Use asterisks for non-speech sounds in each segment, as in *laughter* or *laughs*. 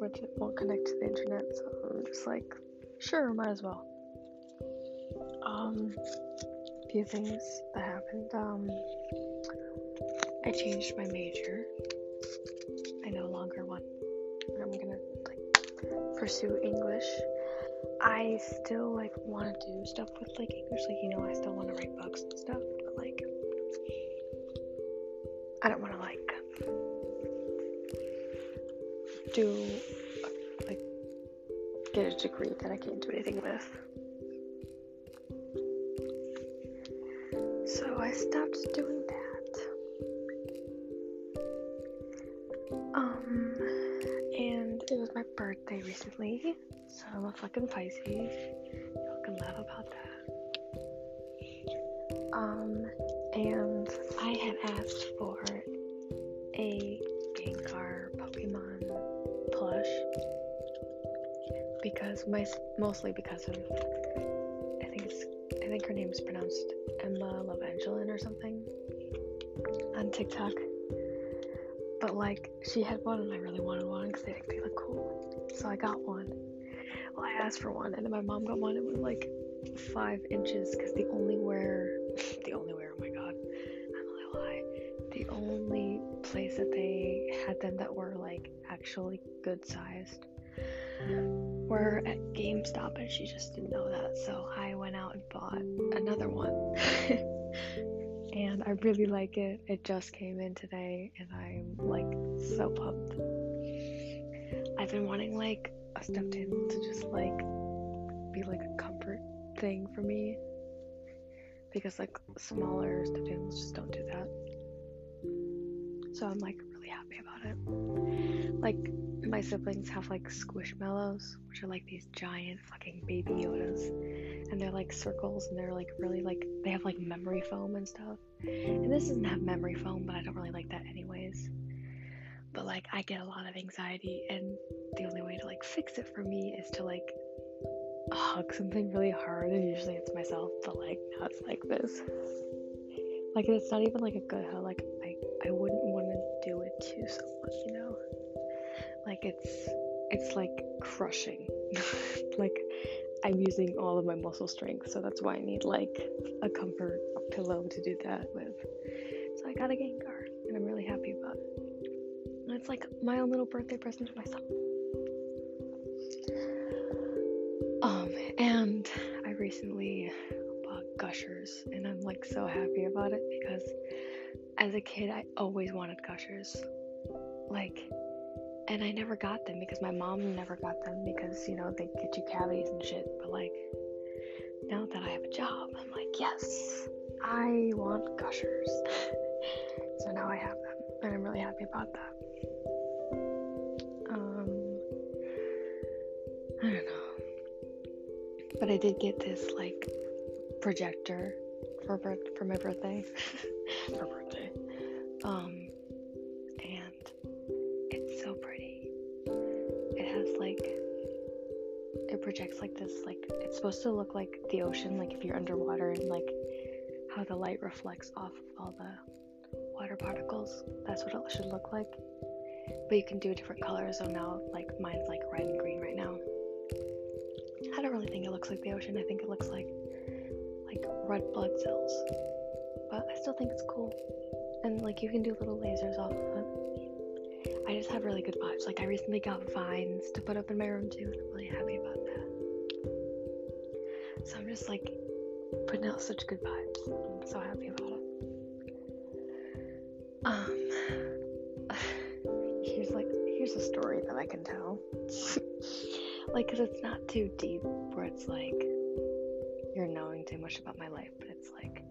My Switch won't connect to the internet, so I'm just like, sure, might as well. Um, a few things that happened. Um, I changed my major. I no longer want. I'm gonna like pursue English. I still like want to do stuff with like English, like you know, I still want to write books and stuff, but like, I don't want to do like get a degree that I can't do anything with. So I stopped doing that. Um, and it was my birthday recently, so I'm a fucking Pisces. Y'all can laugh about that. Um, and I had asked for a because my mostly because of I think it's I think her name's pronounced Emma Lavangelin or something on TikTok. But like she had one and I really wanted one because they think they look cool. So I got one. Well, I asked for one and then my mom got one. It was like five inches because the only wear *laughs* the only wear. Oh my god, I'm gonna lie. The only place that they had them that were like actually good sized were at GameStop and she just didn't know that. So I went out and bought another one. *laughs* and I really like it. It just came in today and I'm like so pumped. I've been wanting like a stuffed animal to just like be like a comfort thing for me because like smaller stuffed animals just don't do that. So I'm like about it. Like my siblings have like squishmallows, which are like these giant fucking baby Yodas, and they're like circles and they're like really like they have like memory foam and stuff. And this doesn't have memory foam, but I don't really like that anyways. But like I get a lot of anxiety, and the only way to like fix it for me is to like hug something really hard, and usually it's myself, but like now it's like this. Like it's not even like a good hug. Like I I wouldn't to someone, you know. Like it's it's like crushing. *laughs* like I'm using all of my muscle strength, so that's why I need like a comfort pillow to do that with. So I got a Gengar, and I'm really happy about it. And it's like my own little birthday present to myself. Um, and I recently bought Gushers, and I'm like so happy about it because as a kid, I always wanted Gushers. Like, and I never got them because my mom never got them because you know they get you cavities and shit. But like now that I have a job, I'm like, yes, I want gushers. *laughs* so now I have them, and I'm really happy about that. Um, I don't know, but I did get this like projector for birth for my birthday. *laughs* for birthday. Um, and it's so pretty. It has like it projects like this like it's supposed to look like the ocean like if you're underwater and like how the light reflects off of all the water particles. That's what it should look like. But you can do different colors, so now like mine's like red and green right now. I don't really think it looks like the ocean. I think it looks like like red blood cells. But I still think it's cool. And like you can do little lasers off of it. I just have really good vibes. Like I recently got vines to put up in my room too, and I'm really happy about that. So I'm just like putting out such good vibes. I'm so happy about it. Um *sighs* here's like here's a story that I can tell. *laughs* like cuz it's not too deep where it's like you're knowing too much about my life, but it's like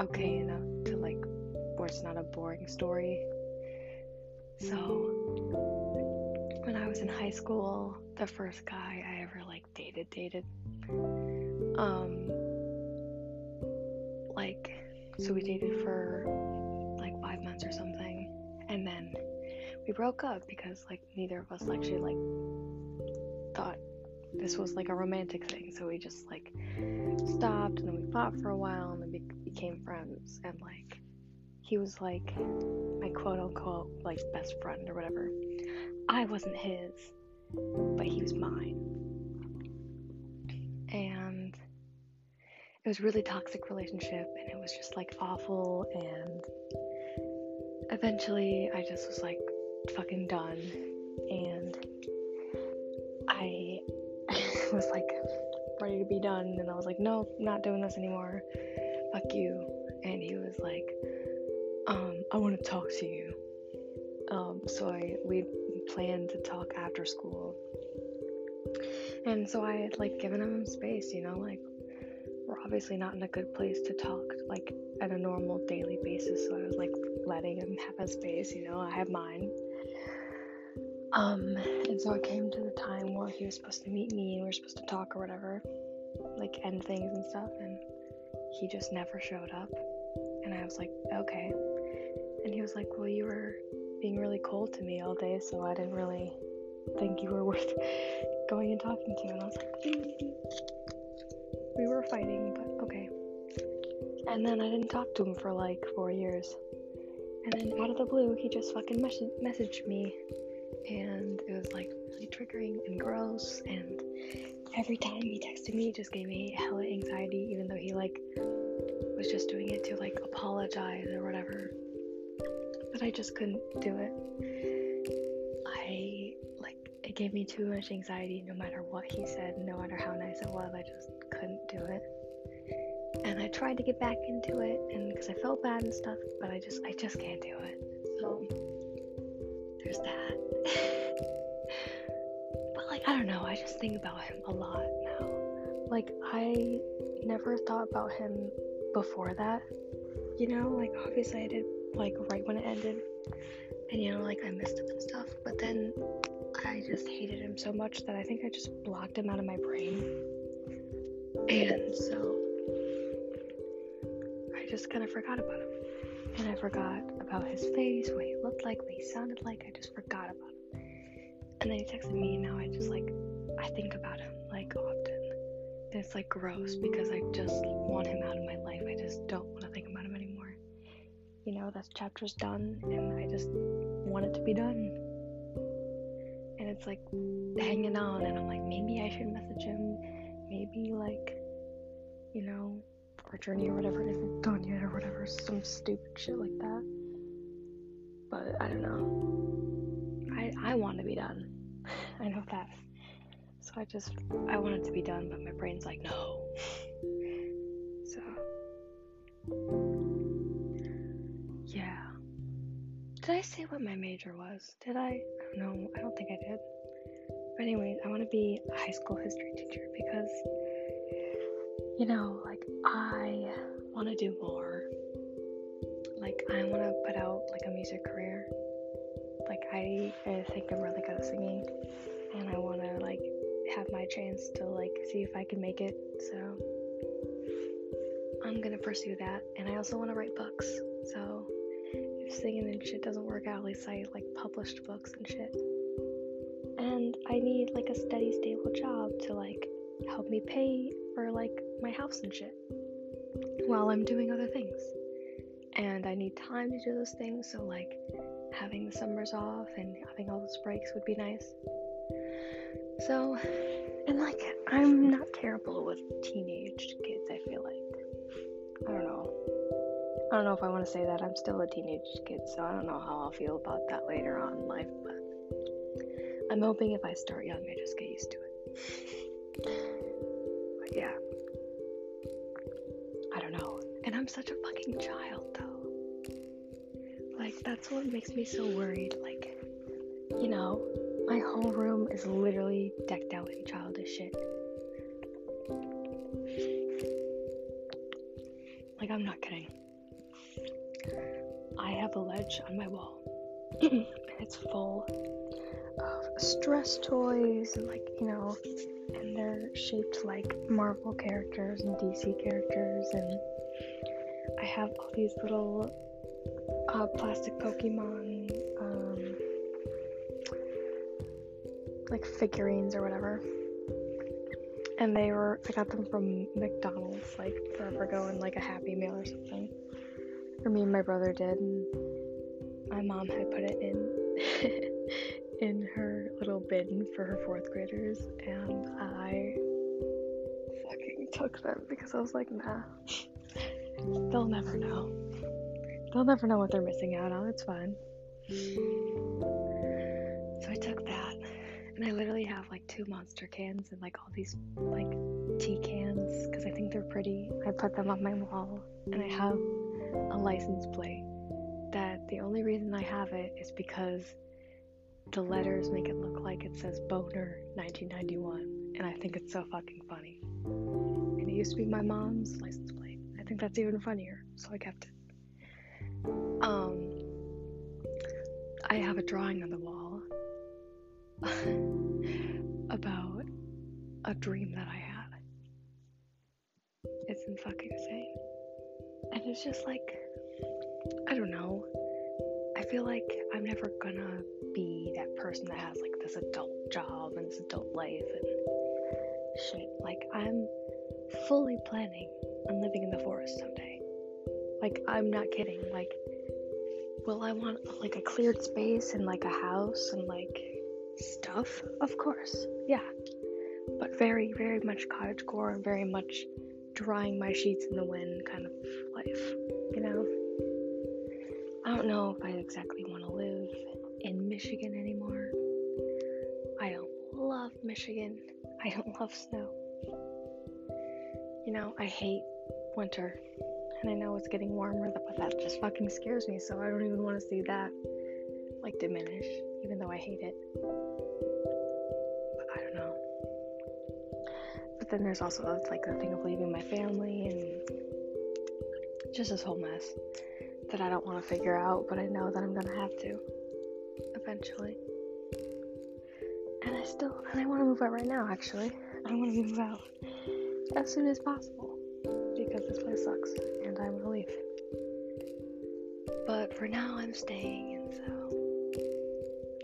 okay enough to like where it's not a boring story. So when I was in high school, the first guy I ever like dated dated um like so we dated for like 5 months or something. And then we broke up because like neither of us actually like thought this was like a romantic thing. So we just like stopped and then we fought for a while and then we became friends and like he was like my quote unquote like best friend or whatever. I wasn't his but he was mine. And it was really toxic relationship and it was just like awful and eventually i just was like fucking done. And i *laughs* was like to be done. And i was like no I'm not doing this anymore. Fuck you. And he was like um i want to talk to you. Um so i we planned to talk after school. And so i had like given him space you know like we're obviously not in a good place to talk like at a normal daily basis. So i was like letting him have his space you know i have mine um, and so it came to the time where he was supposed to meet me and we were supposed to talk or whatever, like end things and stuff, and he just never showed up. And I was like, okay. And he was like, well, you were being really cold to me all day, so I didn't really think you were worth *laughs* going and talking to. And I was like, we were fighting, but okay. And then I didn't talk to him for like four years. And then out of the blue, he just fucking mes- messaged me and it was like really triggering and gross and every time he texted me it just gave me hella anxiety even though he like was just doing it to like apologize or whatever. But i just couldn't do it. I like it gave me too much anxiety no matter what he said no matter how nice it was i just couldn't do it. And i tried to get back into it and because i felt bad and stuff but i just i just can't do it. So there's that *laughs* but like I don't know, I just think about him a lot now. Like I never thought about him before that. You know, like obviously I did like right when it ended. And you know, like I missed him and stuff. But then I just hated him so much that I think I just blocked him out of my brain. And so I just kind of forgot about him. And I forgot about his face, what he looked like, what he sounded like. I just forgot about him. And then he texted me, and now I just like, I think about him like often. And it's like gross because I just want him out of my life. I just don't want to think about him anymore. You know, that chapter's done, and I just want it to be done. And it's like hanging on, and I'm like, maybe I should message him. Maybe, like, you know, our journey or whatever isn't done yet, or whatever, some stupid shit like that. But I don't know. I I want to be done. *laughs* I know that. So I just I want it to be done, but my brain's like no. *laughs* so yeah. Did I say what my major was? Did I? Know. I don't think I did. But anyways, I want to be a high school history teacher because you know, like I want to do more. Like I want to put out like a music career. Like I, I think I'm really good at singing, and I want to like have my chance to like see if I can make it. So I'm gonna pursue that, and I also want to write books. So if singing and shit doesn't work out, at least I like published books and shit. And I need like a steady, stable job to like help me pay for like my house and shit while I'm doing other things. And I need time to do those things, so like having the summers off and having all those breaks would be nice. So, and like, I'm not terrible with teenage kids, I feel like. I don't know. I don't know if I want to say that. I'm still a teenage kid, so I don't know how I'll feel about that later on in life, but I'm hoping if I start young, I just get used to it. *laughs* yeah. I don't know. And I'm such a fucking child, though. Like, that's what makes me so worried. Like, you know, my whole room is literally decked out in childish shit. Like, I'm not kidding. I have a ledge on my wall. and *clears throat* it's full stress toys and like, you know, and they're shaped like Marvel characters and DC characters and I have all these little uh, plastic Pokemon um, like figurines or whatever. And they were I got them from McDonald's like forever ago in like a Happy Meal or something. Or me and my brother did and my mom had put it in *laughs* in her for her fourth graders and I fucking took them because I was like, nah. They'll never know. They'll never know what they're missing out on. It's fine. So I took that, and I literally have like two monster cans and like all these like tea cans because I think they're pretty. I put them on my wall, and I have a license plate that the only reason I have it is because the letters make it look like it says Boner 1991, and I think it's so fucking funny. And it used to be my mom's license plate. I think that's even funnier, so I kept it. Um, I have a drawing on the wall *laughs* about a dream that I had. It's in fucking insane. And it's just like, I don't know. Feel like I'm never gonna be that person that has like this adult job and this adult life and shit. Like, I'm fully planning on living in the forest someday. Like, I'm not kidding. Like, will I want like a cleared space and like a house and like stuff? Of course, yeah. But very, very much cottagecore and very much drying my sheets in the wind kind of life, you know? Don't know if I exactly want to live in Michigan anymore. I don't love Michigan. I don't love snow. You know, I hate winter. And I know it's getting warmer, but that just fucking scares me, so I don't even want to see that like diminish, even though I hate it. But I don't know. But then there's also like the thing of leaving my family and just this whole mess that I don't want to figure out, but I know that I'm gonna have to eventually. And I still, and I want to move out right now. Actually, I want to move out as soon as possible because this place sucks and I'm gonna leave. But for now, I'm staying, and so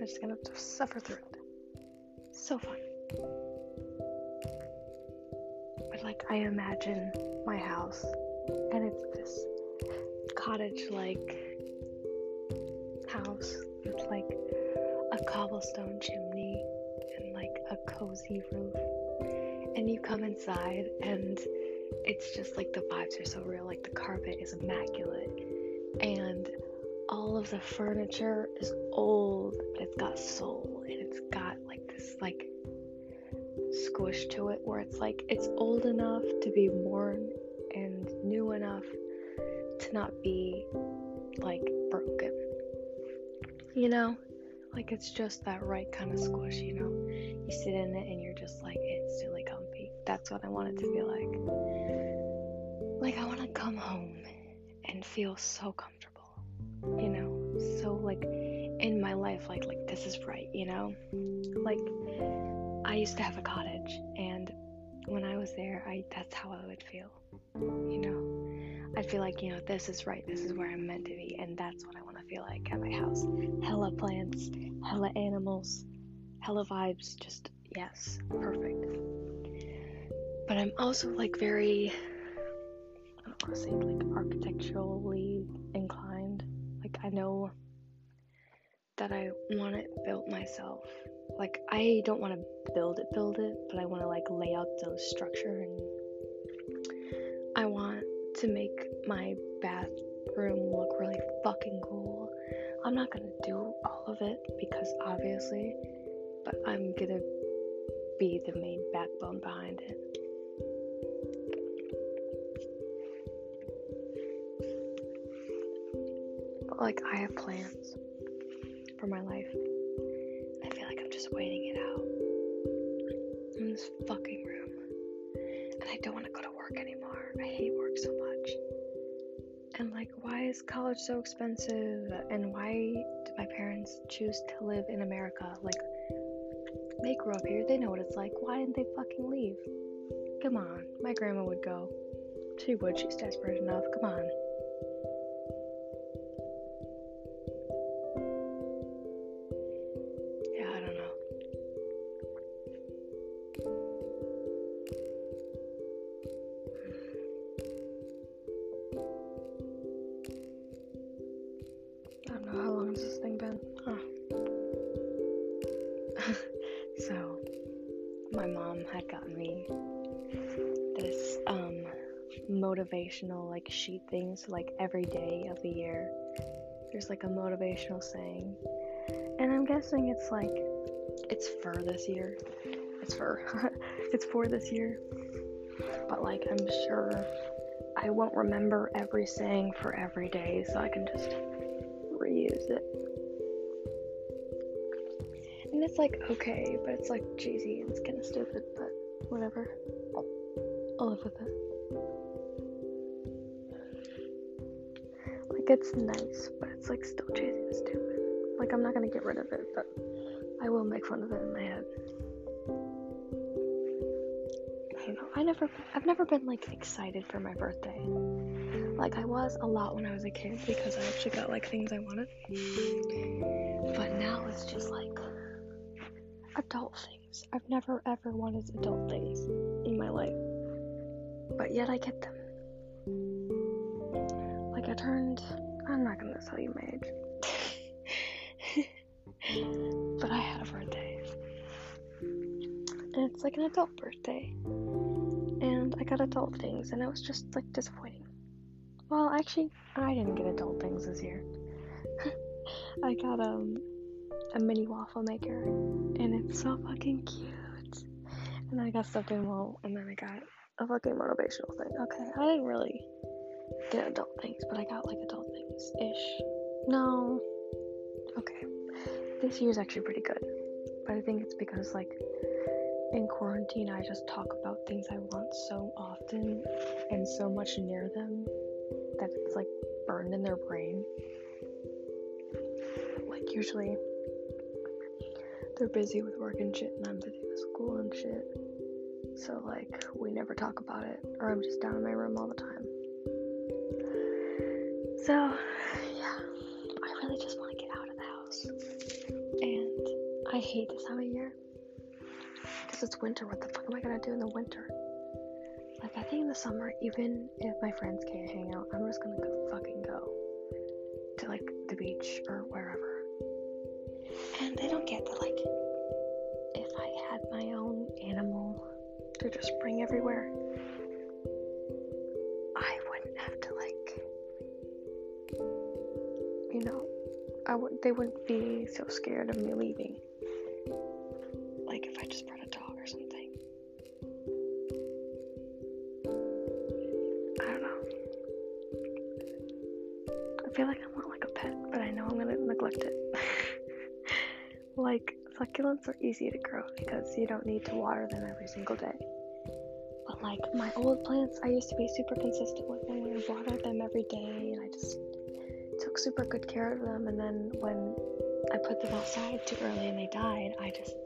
I'm just gonna suffer through it. So fun. But like, I imagine my house, and it's this cottage-like house with like a cobblestone chimney and like a cozy roof. And you come inside and it's just like the vibes are so real. Like the carpet is immaculate, and all of the furniture is old, but it's got soul, and it's got like this like squish to it, where it's like it's old enough to be worn and new enough to not be like broken. You know, like it's just that right kind of squish. You know, you sit in it and you're just like instantly comfy. That's what I want it to be like. Like, I want to come home and feel so comfortable, you know? So, like, in my life, like, like this is right, you know? Like, I used to have a cottage, and when I was there, I that's how I would feel, you know? I'd feel like, you know, this is right, this is where I'm meant to be, and that's what I want to feel like at my house. Hella plants, hella animals, hella vibes, just yes, perfect. But I'm also like very I don't want to say like architecturally inclined. Like I know that I want it built myself. Like I don't want to build it, build it, but I want to like lay out the structure and I want to make my bathroom look really fucking cool. I'm not gonna do all of it because obviously, but I'm gonna be the main backbone behind it. But like I have plans for my life. I feel like I'm just waiting it out in this fucking room. And I don't want to go to work anymore. I hate work so much. And like, why is college so expensive? And why did my parents choose to live in America? Like, they grew up here, they know what it's like. Why didn't they fucking leave? Come on, my grandma would go. She would, she's desperate enough. Come on. Sheet thing. So like every day of the year, there's like a motivational saying, and I'm guessing it's like it's for this year. It's for *laughs* it's for this year. But like I'm sure I won't remember every saying for every day, so I can just reuse it. And it's like okay, but it's like cheesy and it's kind of stupid, but whatever. I'll live with it. Like it's nice, but it's like still cheesy and stupid. Like I'm not gonna get rid of it, but I will make fun of it in my head. I don't know. I never, I've never been like excited for my birthday. Like I was a lot when I was a kid because I actually got like things I wanted. But now it's just like adult things. I've never ever wanted adult things in my life. But yet I get them. Turned I'm not gonna tell you my age. *laughs* but I had a birthday. And it's like an adult birthday. And I got adult things and it was just like disappointing. Well, actually, I didn't get adult things this year. *laughs* I got um a mini waffle maker and it's so fucking cute. And I got stuffed animal and then I got a fucking motivational thing. Okay, I didn't really get adult things, but I got like adult things ish. No. Okay. This year's actually pretty good. But I think it's because like in quarantine I just talk about things I want so often and so much near them that it's like burned in their brain. Like usually they're busy with work and shit and I'm busy with school and shit. So like we never talk about it or I'm just down in my room all the time. So yeah, I really just want to get out of the house. And I hate this time of year. Because it's winter. What the fuck am I gonna do in the winter? Like I think in the summer, even if my friends can't hang out, I'm just gonna go fucking go to like the beach or wherever. And they don't get that like if I had my own animal to just bring everywhere, you know, I would they wouldn't be so scared of me leaving. Like if I just brought a dog or something. I don't know. I feel like I want like a pet, but I know I'm gonna neglect it. *laughs* like succulents are easy to grow because you don't need to water them every single day. But like my old plants, I used to be super consistent with them. I watered them every day, and I just took super good care of them. And then when I put them outside too early and they died, I just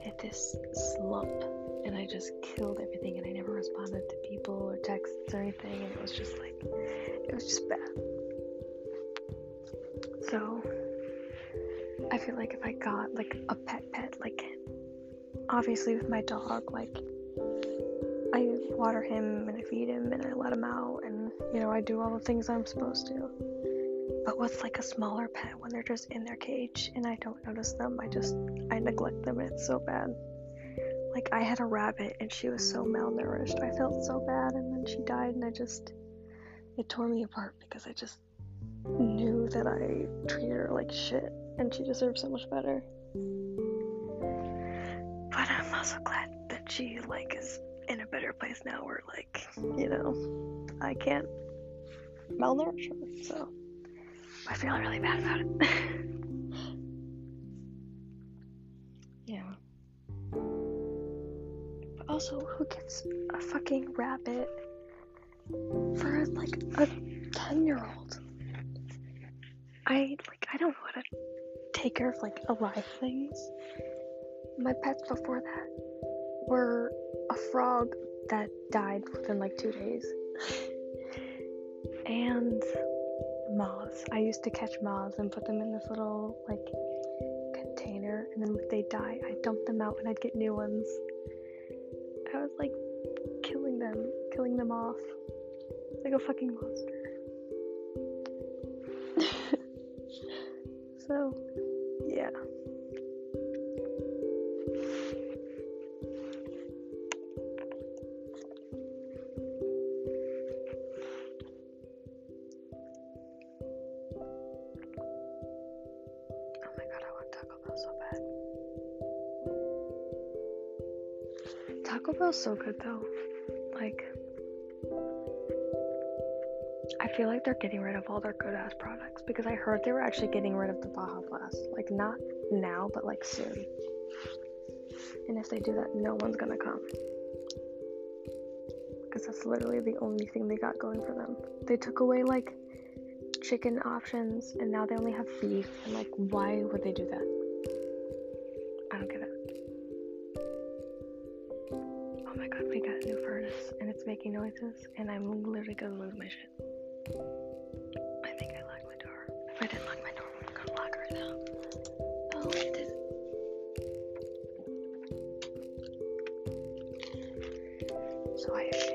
hit this slump, and I just killed everything. And I never responded to people or texts or anything, and it was just like it was just bad. So I feel like if I got like a pet pet, like obviously with my dog, like I water him and I feed him and I let him out and you know I do all the things I'm supposed to. But with like a smaller pet, when they're just in their cage and I don't notice them, I just I neglect them and it's so bad. Like I had a rabbit and she was so malnourished. I felt so bad and then she died and I just it tore me apart because I just knew that I treated her like shit and she deserved so much better. But I'm also glad that she like is in a better place now where like, you know, I can't malnourish her, so I feel really bad about it. *laughs* yeah. But also who gets a fucking rabbit for like a ten year old? I like I don't want to take care of like alive things. My pets before that were a frog that died within like two days. *laughs* and moths. I used to catch moths and put them in this little like container and then if they die I dump them out and I'd get new ones. I was like killing them, killing them off. Like a fucking monster. *laughs* so Taco Bell's so good though. Like, I feel like they're getting rid of all their good ass products because I heard they were actually getting rid of the Baja Blast. Like, not now, but like soon. And if they do that, no one's gonna come. Because that's literally the only thing they got going for them. They took away like chicken options and now they only have beef. And like, why would they do that? It's making noises and I'm literally gonna lose my shit. I think I locked my door. If I didn't lock my door, I'm gonna lock right now. Oh, I did. So I